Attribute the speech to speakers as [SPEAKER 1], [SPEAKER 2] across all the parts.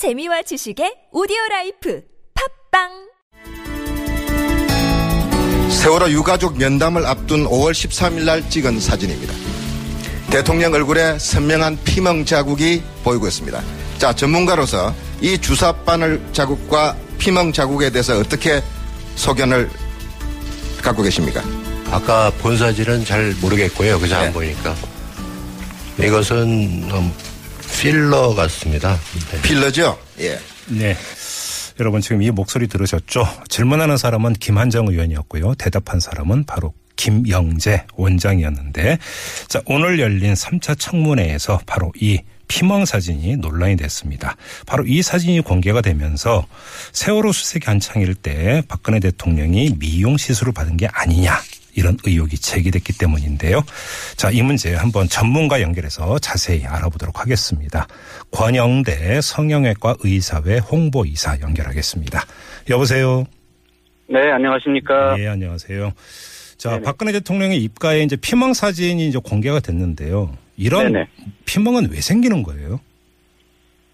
[SPEAKER 1] 재미와 지식의 오디오 라이프 팟빵
[SPEAKER 2] 세월호 유가족 면담을 앞둔 5월 13일 날 찍은 사진입니다. 대통령 얼굴에 선명한 피멍 자국이 보이고 있습니다. 자, 전문가로서 이 주사 바늘 자국과 피멍 자국에 대해서 어떻게 소견을 갖고 계십니까?
[SPEAKER 3] 아까 본 사진은 잘 모르겠고요. 그저
[SPEAKER 2] 네.
[SPEAKER 3] 안 보니까. 이것은 음, 필러 같습니다. 네.
[SPEAKER 2] 필러죠? 예.
[SPEAKER 4] 네. 여러분 지금 이 목소리 들으셨죠? 질문하는 사람은 김한정 의원이었고요. 대답한 사람은 바로 김영재 원장이었는데 자, 오늘 열린 3차 청문회에서 바로 이 피멍 사진이 논란이 됐습니다. 바로 이 사진이 공개가 되면서 세월호 수색이 한창일 때 박근혜 대통령이 미용 시술을 받은 게 아니냐 이런 의혹이 제기됐기 때문인데요. 자, 이 문제 한번 전문가 연결해서 자세히 알아보도록 하겠습니다. 권영대 성형외과 의사회 홍보이사 연결하겠습니다. 여보세요.
[SPEAKER 5] 네, 안녕하십니까.
[SPEAKER 4] 네, 안녕하세요. 자,
[SPEAKER 5] 네네.
[SPEAKER 4] 박근혜 대통령의 입가에 이제 피멍 사진이 이제 공개가 됐는데요. 이런
[SPEAKER 5] 네네.
[SPEAKER 4] 피멍은 왜 생기는 거예요?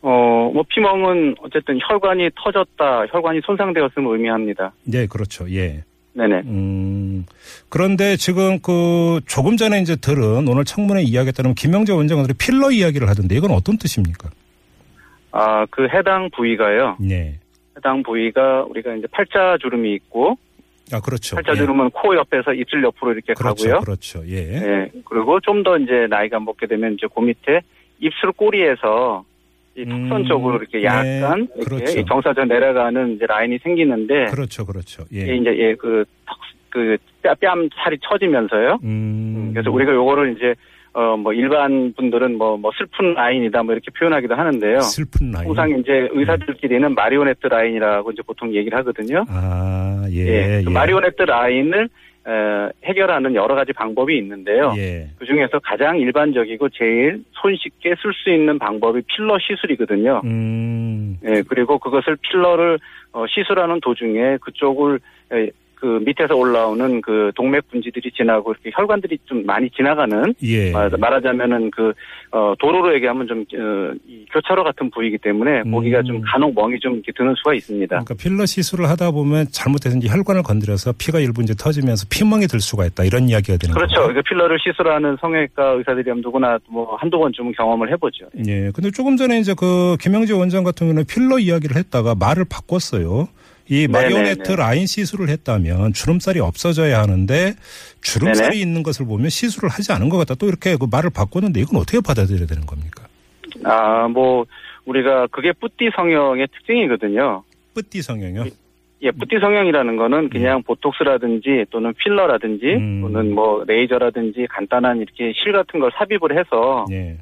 [SPEAKER 5] 어, 뭐, 피멍은 어쨌든 혈관이 터졌다, 혈관이 손상되었음을 의미합니다.
[SPEAKER 4] 네, 그렇죠. 예.
[SPEAKER 5] 네네.
[SPEAKER 4] 음, 그런데 지금 그 조금 전에 이제 들은 오늘 청문회 이야기에 따르면 김영재 원장들이 필러 이야기를 하던데 이건 어떤 뜻입니까?
[SPEAKER 5] 아, 그 해당 부위가요.
[SPEAKER 4] 네.
[SPEAKER 5] 해당 부위가 우리가 이제 팔자 주름이 있고,
[SPEAKER 4] 아, 그렇죠.
[SPEAKER 5] 팔자 주름은 코 옆에서 입술 옆으로 이렇게
[SPEAKER 4] 예. 그렇죠.
[SPEAKER 5] 가고요.
[SPEAKER 4] 그렇죠. 예.
[SPEAKER 5] 네. 그리고 좀 더 이제 나이가 먹게 되면 이제 그 밑에 입술 꼬리에서 이 턱선
[SPEAKER 4] 음,
[SPEAKER 5] 쪽으로 이렇게
[SPEAKER 4] 네,
[SPEAKER 5] 약간 이렇게
[SPEAKER 4] 그렇죠.
[SPEAKER 5] 이 정사절 내려가는 이제 라인이 생기는데,
[SPEAKER 4] 그렇죠. 그렇죠.
[SPEAKER 5] 이게
[SPEAKER 4] 예.
[SPEAKER 5] 이제 예, 그, 턱, 그, 뺨, 뺨 살이 처지면서요.
[SPEAKER 4] 음.
[SPEAKER 5] 그래서 우리가 요거를 이제 어 뭐 일반 분들은 뭐 뭐 슬픈 라인이다 뭐 이렇게 표현하기도 하는데요.
[SPEAKER 4] 슬픈 라인.
[SPEAKER 5] 통상 이제 의사들끼리는 마리오네트 라인이라고 이제 보통 얘기를 하거든요.
[SPEAKER 4] 아, 예.
[SPEAKER 5] 예. 그
[SPEAKER 4] 예.
[SPEAKER 5] 마리오네트 라인을 에, 해결하는 여러 가지 방법이 있는데요.
[SPEAKER 4] 예.
[SPEAKER 5] 그 중에서 가장 일반적이고 제일 손쉽게 쓸 수 있는 방법이 필러 시술이거든요.
[SPEAKER 4] 음.
[SPEAKER 5] 예, 그리고 그것을 필러를 어, 시술하는 도중에 그쪽을 에, 그 밑에서 올라오는 그 동맥 분지들이 지나고 이렇게 혈관들이 좀 많이 지나가는
[SPEAKER 4] 예.
[SPEAKER 5] 말- 말하자면은 그 어, 도로로 얘기하면 좀 어, 이 교차로 같은 부위이기 때문에
[SPEAKER 4] 음.
[SPEAKER 5] 거기가 좀 간혹 멍이 좀 이렇게 드는 수가 있습니다.
[SPEAKER 4] 그러니까 필러 시술을 하다 보면 잘못해서 이제 혈관을 건드려서 피가 일부 이제 터지면서 피멍이 들 수가 있다 이런 이야기가 되는
[SPEAKER 5] 그렇죠.
[SPEAKER 4] 거죠.
[SPEAKER 5] 그러니까 필러를 시술하는 성형외과 의사들이면 누구나 뭐 한두 번쯤은 경험을 해보죠.
[SPEAKER 4] 예. 근데 조금 전에 이제 그 김영재 원장 같은 경우는 필러 이야기를 했다가 말을 바꿨어요. 이 마리오네트
[SPEAKER 5] 네네네.
[SPEAKER 4] 라인 시술을 했다면 주름살이 없어져야 하는데 주름살이
[SPEAKER 5] 네네.
[SPEAKER 4] 있는 것을 보면 시술을 하지 않은 것 같다. 또 이렇게 그 말을 바꿨는데 이건 어떻게 받아들여야 되는 겁니까?
[SPEAKER 5] 아, 뭐 우리가 그게 뿌띠 성형의 특징이거든요.
[SPEAKER 4] 뿌띠 성형요.
[SPEAKER 5] 예, 뿌띠 성형이라는 거는 그냥 보톡스라든지 또는 필러라든지
[SPEAKER 4] 음.
[SPEAKER 5] 또는 뭐 레이저라든지 간단한 이렇게 실 같은 걸 삽입을 해서
[SPEAKER 4] 예.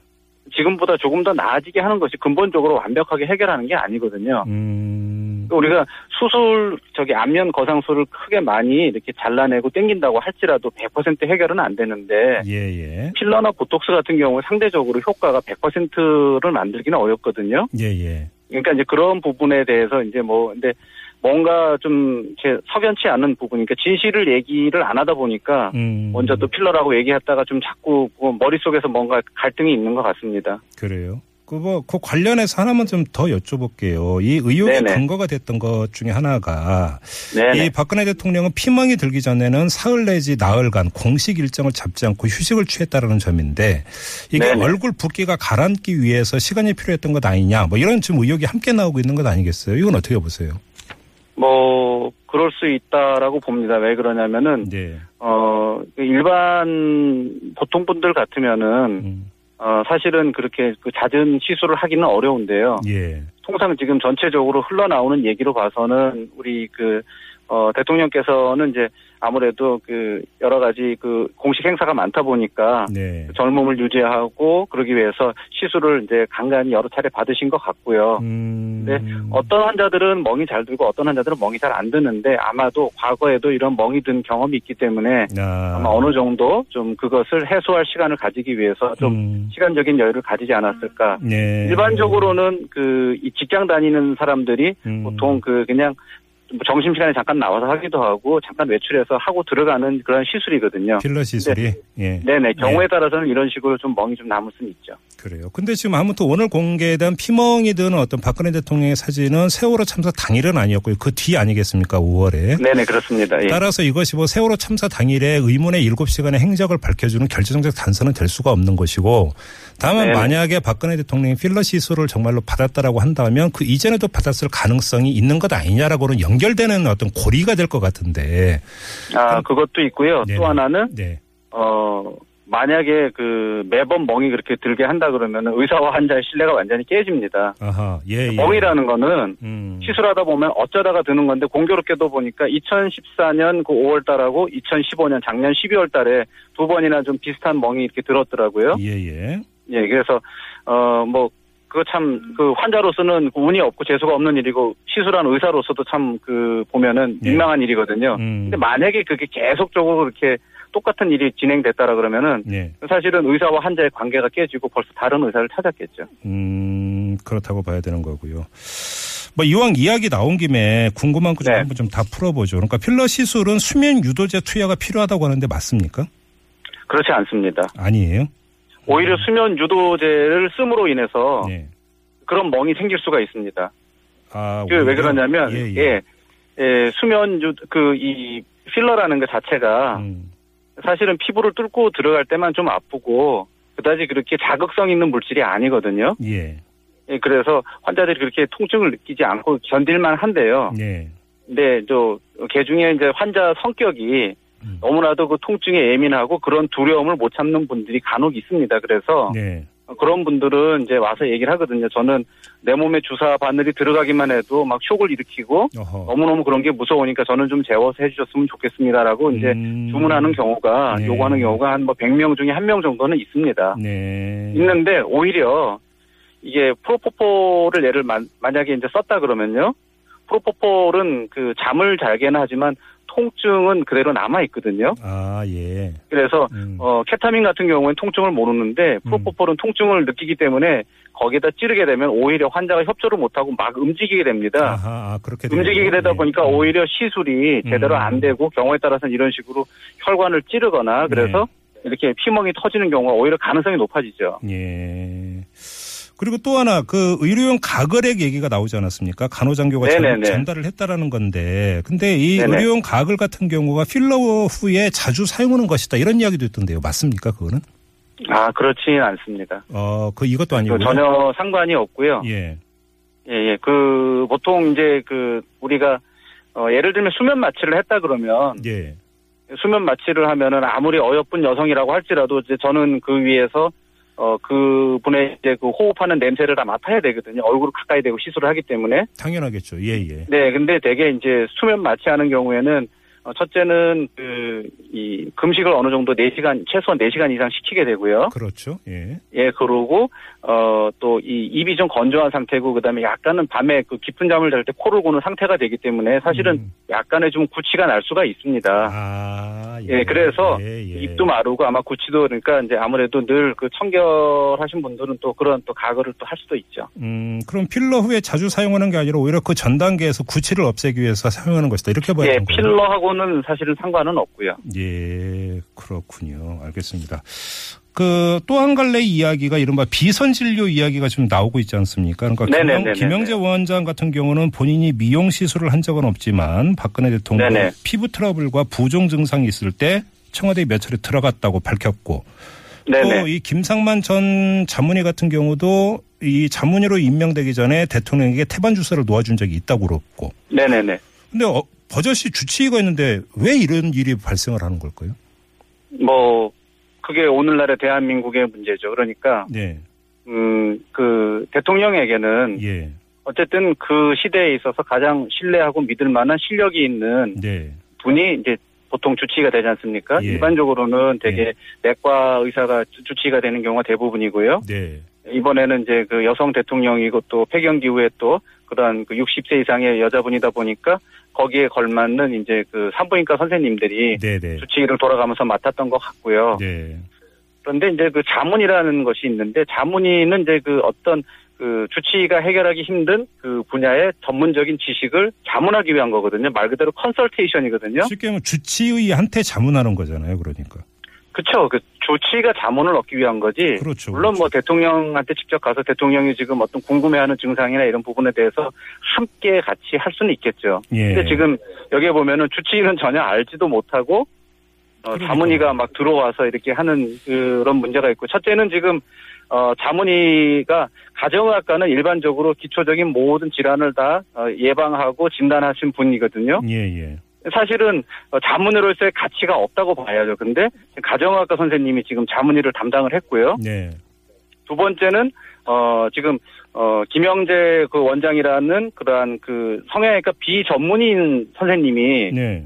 [SPEAKER 5] 지금보다 조금 더 나아지게 하는 것이 근본적으로 완벽하게 해결하는 게 아니거든요.
[SPEAKER 4] 음.
[SPEAKER 5] 그러니까 우리가 수술 저기 안면 거상술을 크게 많이 이렇게 잘라내고 땡긴다고 할지라도 100% 해결은 안 되는데
[SPEAKER 4] 예, 예.
[SPEAKER 5] 필러나 보톡스 같은 경우 상대적으로 효과가 100%를 만들기는 어렵거든요.
[SPEAKER 4] 예, 예.
[SPEAKER 5] 그러니까 이제 그런 부분에 대해서 이제 뭐 근데 뭔가 좀 이렇게 석연치 않은 부분이니까 진실을 얘기를 안 하다 보니까
[SPEAKER 4] 음.
[SPEAKER 5] 먼저 또 필러라고 얘기했다가 좀 자꾸 뭐 머릿속에서 뭔가 갈등이 있는 것 같습니다.
[SPEAKER 4] 그래요. 그 뭐, 그 관련해서 하나만 좀 더 여쭤볼게요. 이 의혹의
[SPEAKER 5] 네네.
[SPEAKER 4] 근거가 됐던 것 중에 하나가
[SPEAKER 5] 네.
[SPEAKER 4] 이 박근혜 대통령은 피멍이 들기 전에는 사흘 내지 나흘간 공식 일정을 잡지 않고 휴식을 취했다라는 점인데 이게
[SPEAKER 5] 네네.
[SPEAKER 4] 얼굴 붓기가 가라앉기 위해서 시간이 필요했던 것 아니냐 뭐 이런 지금 의혹이 함께 나오고 있는 것 아니겠어요? 이건 어떻게 보세요?
[SPEAKER 5] 뭐 그럴 수 있다라고 봅니다. 왜 그러냐면은
[SPEAKER 4] 네.
[SPEAKER 5] 어 일반 보통 분들 같으면은
[SPEAKER 4] 음.
[SPEAKER 5] 어 사실은 그렇게 그 잦은 시술을 하기는 어려운데요.
[SPEAKER 4] 예.
[SPEAKER 5] 통상 지금 전체적으로 흘러나오는 얘기로 봐서는 우리 그, 어, 대통령께서는 이제 아무래도 그 여러 가지 그 공식 행사가 많다 보니까
[SPEAKER 4] 네.
[SPEAKER 5] 젊음을 유지하고 그러기 위해서 시술을 이제 간간히 여러 차례 받으신 것 같고요.
[SPEAKER 4] 음.
[SPEAKER 5] 네, 어떤 환자들은 멍이 잘 들고 어떤 환자들은 멍이 잘 안 드는데 아마도 과거에도 이런 멍이 든 경험이 있기 때문에
[SPEAKER 4] 아.
[SPEAKER 5] 아마 어느 정도 좀 그것을 해소할 시간을 가지기 위해서 좀
[SPEAKER 4] 음.
[SPEAKER 5] 시간적인 여유를 가지지 않았을까.
[SPEAKER 4] 네.
[SPEAKER 5] 일반적으로는 그이 직장 다니는 사람들이
[SPEAKER 4] 음.
[SPEAKER 5] 보통 그 그냥 뭐 점심시간에 잠깐 나와서 하기도 하고 잠깐 외출해서 하고 들어가는 그런 시술이거든요.
[SPEAKER 4] 필러 시술이 예.
[SPEAKER 5] 네네 경우에 따라서는 이런 식으로 좀 멍이 좀 남을 수는 있죠.
[SPEAKER 4] 그래요. 근데 지금 아무튼 오늘 공개된 피멍이 드는 어떤 박근혜 대통령의 사진은 세월호 참사 당일은 아니었고요. 그 뒤 아니겠습니까? 5월에.
[SPEAKER 5] 네네 그렇습니다. 예.
[SPEAKER 4] 따라서 이것이 뭐 세월호 참사 당일에 의문의 7시간의 행적을 밝혀주는 결정적 단서는 될 수가 없는 것이고 다만
[SPEAKER 5] 네네.
[SPEAKER 4] 만약에 박근혜 대통령이 필러 시술을 정말로 받았다라고 한다면 그 이전에도 받았을 가능성이 있는 것 아니냐라고는 연결되는 어떤 고리가 될 것 같은데.
[SPEAKER 5] 아 그것도 있고요.
[SPEAKER 4] 네네.
[SPEAKER 5] 또 하나는
[SPEAKER 4] 네.
[SPEAKER 5] 어 만약에 그 매번 멍이 그렇게 들게 한다 그러면 의사와 환자의 신뢰가 완전히 깨집니다.
[SPEAKER 4] 아하. 예, 예.
[SPEAKER 5] 멍이라는 거는
[SPEAKER 4] 음.
[SPEAKER 5] 시술하다 보면 어쩌다가 드는 건데 공교롭게도 보니까 2014년 그 5월 달하고 2015년 작년 12월 달에 두 번이나 좀 비슷한 멍이 이렇게 들었더라고요.
[SPEAKER 4] 예, 예.
[SPEAKER 5] 예, 그래서 어뭐 그거 참 그 환자로서는 그 운이 없고 재수가 없는 일이고 시술한 의사로서도 참 그 보면은
[SPEAKER 4] 예.
[SPEAKER 5] 민망한 일이거든요.
[SPEAKER 4] 음.
[SPEAKER 5] 근데 만약에 그게 계속적으로 그렇게 똑같은 일이 진행됐다라 그러면은
[SPEAKER 4] 네.
[SPEAKER 5] 사실은 의사와 환자의 관계가 깨지고 벌써 다른 의사를 찾았겠죠.
[SPEAKER 4] 음, 그렇다고 봐야 되는 거고요. 뭐 이왕 이야기 나온 김에 궁금한 거좀
[SPEAKER 5] 네.
[SPEAKER 4] 한번 좀 다 풀어보죠. 그러니까 필러 시술은 수면 유도제 투여가 필요하다고 하는데 맞습니까?
[SPEAKER 5] 그렇지 않습니다.
[SPEAKER 4] 아니에요.
[SPEAKER 5] 오히려 수면 유도제를 씀으로 인해서
[SPEAKER 4] 네.
[SPEAKER 5] 그런 멍이 생길 수가 있습니다.
[SPEAKER 4] 아,
[SPEAKER 5] 그 왜? 그러냐면
[SPEAKER 4] 예, 예.
[SPEAKER 5] 예, 예, 수면 유 그 이 필러라는 것 자체가
[SPEAKER 4] 음,
[SPEAKER 5] 사실은 피부를 뚫고 들어갈 때만 좀 아프고 그다지 그렇게 자극성 있는 물질이 아니거든요.
[SPEAKER 4] 예.
[SPEAKER 5] 예, 그래서 환자들이 그렇게 통증을 느끼지 않고 견딜만 한데요.
[SPEAKER 4] 네.
[SPEAKER 5] 근데 저 개 중에 이제 환자 성격이
[SPEAKER 4] 음.
[SPEAKER 5] 너무나도 그 통증에 예민하고 그런 두려움을 못 참는 분들이 간혹 있습니다. 그래서
[SPEAKER 4] 네.
[SPEAKER 5] 그런 분들은 이제 와서 얘기를 하거든요. 저는 내 몸에 주사 바늘이 들어가기만 해도 막 쇼크를 일으키고
[SPEAKER 4] 어허.
[SPEAKER 5] 너무너무 그런 게 무서우니까 저는 좀 재워서 해주셨으면 좋겠습니다라고 이제
[SPEAKER 4] 음.
[SPEAKER 5] 주문하는 경우가
[SPEAKER 4] 네.
[SPEAKER 5] 요구하는 경우가 한 뭐 100명 중에 한 명 정도는 있습니다.
[SPEAKER 4] 네.
[SPEAKER 5] 있는데 오히려 이게 프로포폴을 예를 만, 만약에 이제 썼다 그러면요. 프로포폴은 그 잠을 잘게는 하지만 통증은 그대로 남아 있거든요.
[SPEAKER 4] 아, 예.
[SPEAKER 5] 그래서
[SPEAKER 4] 음.
[SPEAKER 5] 어 케타민 같은 경우에는 통증을 모르는데 프로포폴은 통증을 느끼기 때문에 거기다 찌르게 되면 오히려 환자가 협조를 못하고 막 움직이게 됩니다.
[SPEAKER 4] 아하, 아, 그렇게
[SPEAKER 5] 움직이게. 되다
[SPEAKER 4] 예.
[SPEAKER 5] 보니까 오히려 시술이 제대로
[SPEAKER 4] 음.
[SPEAKER 5] 안 되고 경우에 따라서는 이런 식으로 혈관을 찌르거나 그래서
[SPEAKER 4] 네.
[SPEAKER 5] 이렇게 피멍이 터지는 경우가 오히려 가능성이 높아지죠.
[SPEAKER 4] 예. 그리고 또 하나 그 의료용 가글액 얘기가 나오지 않았습니까? 간호장교가 전,
[SPEAKER 5] 네네네.
[SPEAKER 4] 전달을 했다라는 건데, 근데 이
[SPEAKER 5] 네네.
[SPEAKER 4] 의료용 가글 같은 경우가 필러 후에 자주 사용하는 것이다 이런 이야기도 있던데요. 맞습니까? 그거는?
[SPEAKER 5] 아 그렇지는 않습니다.
[SPEAKER 4] 어, 그 이것도 아니고
[SPEAKER 5] 그 전혀 상관이 없고요.
[SPEAKER 4] 예,
[SPEAKER 5] 예, 예. 그, 보통 이제 그, 우리가, 어, 예를 들면 수면 마취를 했다 그러면,
[SPEAKER 4] 예,
[SPEAKER 5] 수면 마취를 하면은 아무리 어여쁜 여성이라고 할지라도 이제 저는 그 위에서, 어, 그 분의 이제 그 호흡하는 냄새를 다 맡아야 되거든요. 얼굴을 가까이 대고 시술을 하기 때문에.
[SPEAKER 4] 당연하겠죠. 예, 예.
[SPEAKER 5] 네, 근데 대개 이제 수면 마취하는 경우에는, 어, 첫째는 그, 이, 금식을 어느 정도 4시간, 최소한 4시간 이상 시키게 되고요.
[SPEAKER 4] 그렇죠. 예,
[SPEAKER 5] 예, 그러고 어 또 이 입이 좀 건조한 상태고 그다음에 약간은 밤에 그 깊은 잠을 잘 때 코를 고는 상태가 되기 때문에 사실은
[SPEAKER 4] 음.
[SPEAKER 5] 약간의 좀 구취가 날 수가 있습니다.
[SPEAKER 4] 아,
[SPEAKER 5] 예, 그래서
[SPEAKER 4] 예, 예.
[SPEAKER 5] 입도 마르고 아마 구취도 그러니까 이제 아무래도 늘 그 청결하신 분들은 또 그런 또 가거를 또 할 수도 있죠.
[SPEAKER 4] 음, 그럼 필러 후에 자주 사용하는 게 아니라 오히려 그 전 단계에서 구취를 없애기 위해서 사용하는 것이다. 이렇게 봐야
[SPEAKER 5] 예,
[SPEAKER 4] 되는 거예요.
[SPEAKER 5] 필러하고 는 사실은 상관은 없고요.
[SPEAKER 4] 예, 그렇군요. 알겠습니다. 그 또 한 갈래 이야기가 이른바 비선 진료 이야기가 좀 나오고 있지 않습니까? 그러니까
[SPEAKER 5] 네네네네.
[SPEAKER 4] 김영, 김영 재 원장 같은 경우는 본인이 미용 시술을 한 적은 없지만 박근혜 대통령. 피부 트러블과 부종 증상이 있을 때 청와대에 몇 차례 들어갔다고 밝혔고. 또 이 김상만 전 자문위 같은 경우도 이 자문위로 임명되기 전에 대통령에게 태반 주사를 놓아준 적이 있다고 그랬고
[SPEAKER 5] 네네네.
[SPEAKER 4] 근데 어, 버젓이 주치의가 있는데 왜 이런 일이 발생을 하는 걸까요?
[SPEAKER 5] 뭐 그게 오늘날의 대한민국의 문제죠. 그러니까
[SPEAKER 4] 네,
[SPEAKER 5] 음그 대통령에게는
[SPEAKER 4] 예,
[SPEAKER 5] 어쨌든 그 시대에 있어서 가장 신뢰하고 믿을 만한 실력이 있는
[SPEAKER 4] 네,
[SPEAKER 5] 분이 이제 보통 주치의가 되지 않습니까?
[SPEAKER 4] 예.
[SPEAKER 5] 일반적으로는 되게 내과 의사가 주- 주치의가 되는 경우가 대부분이고요.
[SPEAKER 4] 네,
[SPEAKER 5] 이번에는 이제 그 여성 대통령이고 또 폐경기 후에 또 그런 그 60세 이상의 여자분이다 보니까 거기에 걸맞는 이제 그 산부인과 선생님들이
[SPEAKER 4] 네, 네,
[SPEAKER 5] 주치의를 돌아가면서 맡았던 것 같고요.
[SPEAKER 4] 네,
[SPEAKER 5] 그런데 이제 그 자문이라는 것이 있는데 자문의는 이제 그 어떤 그 주치의가 해결하기 힘든 그 분야의 전문적인 지식을 자문하기 위한 거거든요. 말 그대로 컨설테이션이거든요.
[SPEAKER 4] 쉽게 하면 주치의한테 자문하는 거잖아요. 그러니까.
[SPEAKER 5] 그렇죠. 그 주치의가 자문을 얻기 위한 거지.
[SPEAKER 4] 그렇죠.
[SPEAKER 5] 물론 뭐 대통령한테 직접 가서 대통령이 지금 어떤 궁금해하는 증상이나 이런 부분에 대해서 함께 같이 할 수는 있겠죠.
[SPEAKER 4] 예.
[SPEAKER 5] 근데 지금 여기에 보면은 주치의는 전혀 알지도 못하고 어. 자문의가 막 들어와서 이렇게 하는 그런 문제가 있고 첫째는 지금 어, 자문의가 가정의학과는 일반적으로 기초적인 모든 질환을 다 어, 예방하고 진단하신 분이거든요.
[SPEAKER 4] 예, 예.
[SPEAKER 5] 사실은 어, 자문의로서의 가치가 없다고 봐야죠. 근데 가정의학과 선생님이 지금 자문의를 담당을 했고요.
[SPEAKER 4] 네.
[SPEAKER 5] 두 번째는 어 지금 어 김영재 그 원장이라는 그러한 그 성형외과 비전문인 선생님이
[SPEAKER 4] 네.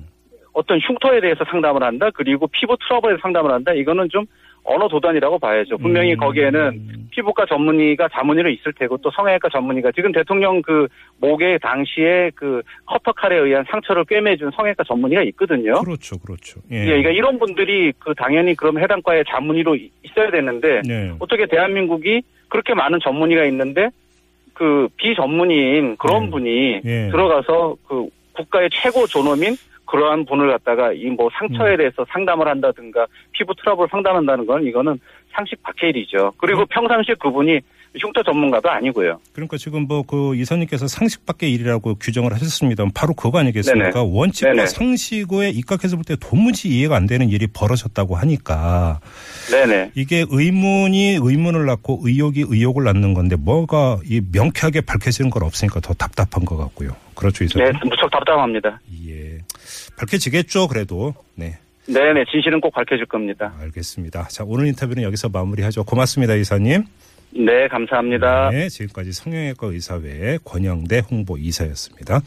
[SPEAKER 5] 어떤 흉터에 대해서 상담을 한다 그리고 피부 트러블에 상담을 한다 이거는 좀 언어 도단이라고 봐야죠. 분명히
[SPEAKER 4] 음.
[SPEAKER 5] 거기에는 피부과 전문의가 자문의로 있을 테고 또 성형외과 전문의가 지금 대통령 그 목에 당시에 그 커터 칼에 의한 상처를 꿰매준 성형외과 전문의가 있거든요.
[SPEAKER 4] 그렇죠. 그렇죠. 예.
[SPEAKER 5] 예, 그러니까 이런 분들이 그 당연히 그럼 해당 과의 자문의로 이- 있어야 되는데
[SPEAKER 4] 네.
[SPEAKER 5] 어떻게 대한민국이 그렇게 많은 전문의가 있는데 그 비전문의인 그런
[SPEAKER 4] 네.
[SPEAKER 5] 분이
[SPEAKER 4] 예.
[SPEAKER 5] 들어가서 그 국가의 최고 존엄인 그러한 분을 갖다가 이 뭐 상처에
[SPEAKER 4] 음.
[SPEAKER 5] 대해서 상담을 한다든가 피부 트러블 상담한다는 건 이거는 상식 밖의 일이죠. 그리고
[SPEAKER 4] 음.
[SPEAKER 5] 평상시에 그분이 흉터 전문가도 아니고요.
[SPEAKER 4] 그러니까 지금 뭐 그 이사님께서 상식 밖의 일이라고 규정을 하셨습니다만 바로 그거 아니겠습니까? 원칙과
[SPEAKER 5] 네네.
[SPEAKER 4] 상식에 입각해서 볼 때 도무지 이해가 안 되는 일이 벌어졌다고 하니까
[SPEAKER 5] 네네.
[SPEAKER 4] 이게 의문이 의문을 낳고 의혹이 의혹을 낳는 건데 뭐가 이 명쾌하게 밝혀지는 건 없으니까 더 답답한 것 같고요. 그렇죠, 이사님?
[SPEAKER 5] 네, 무척 답답합니다.
[SPEAKER 4] 예. 밝혀지겠죠, 그래도. 네.
[SPEAKER 5] 네네, 진실은 꼭 밝혀질 겁니다.
[SPEAKER 4] 알겠습니다. 자, 오늘 인터뷰는 여기서 마무리하죠. 고맙습니다, 이사님.
[SPEAKER 5] 네, 감사합니다.
[SPEAKER 4] 네, 지금까지 성형외과 의사회 권영대 홍보 이사였습니다.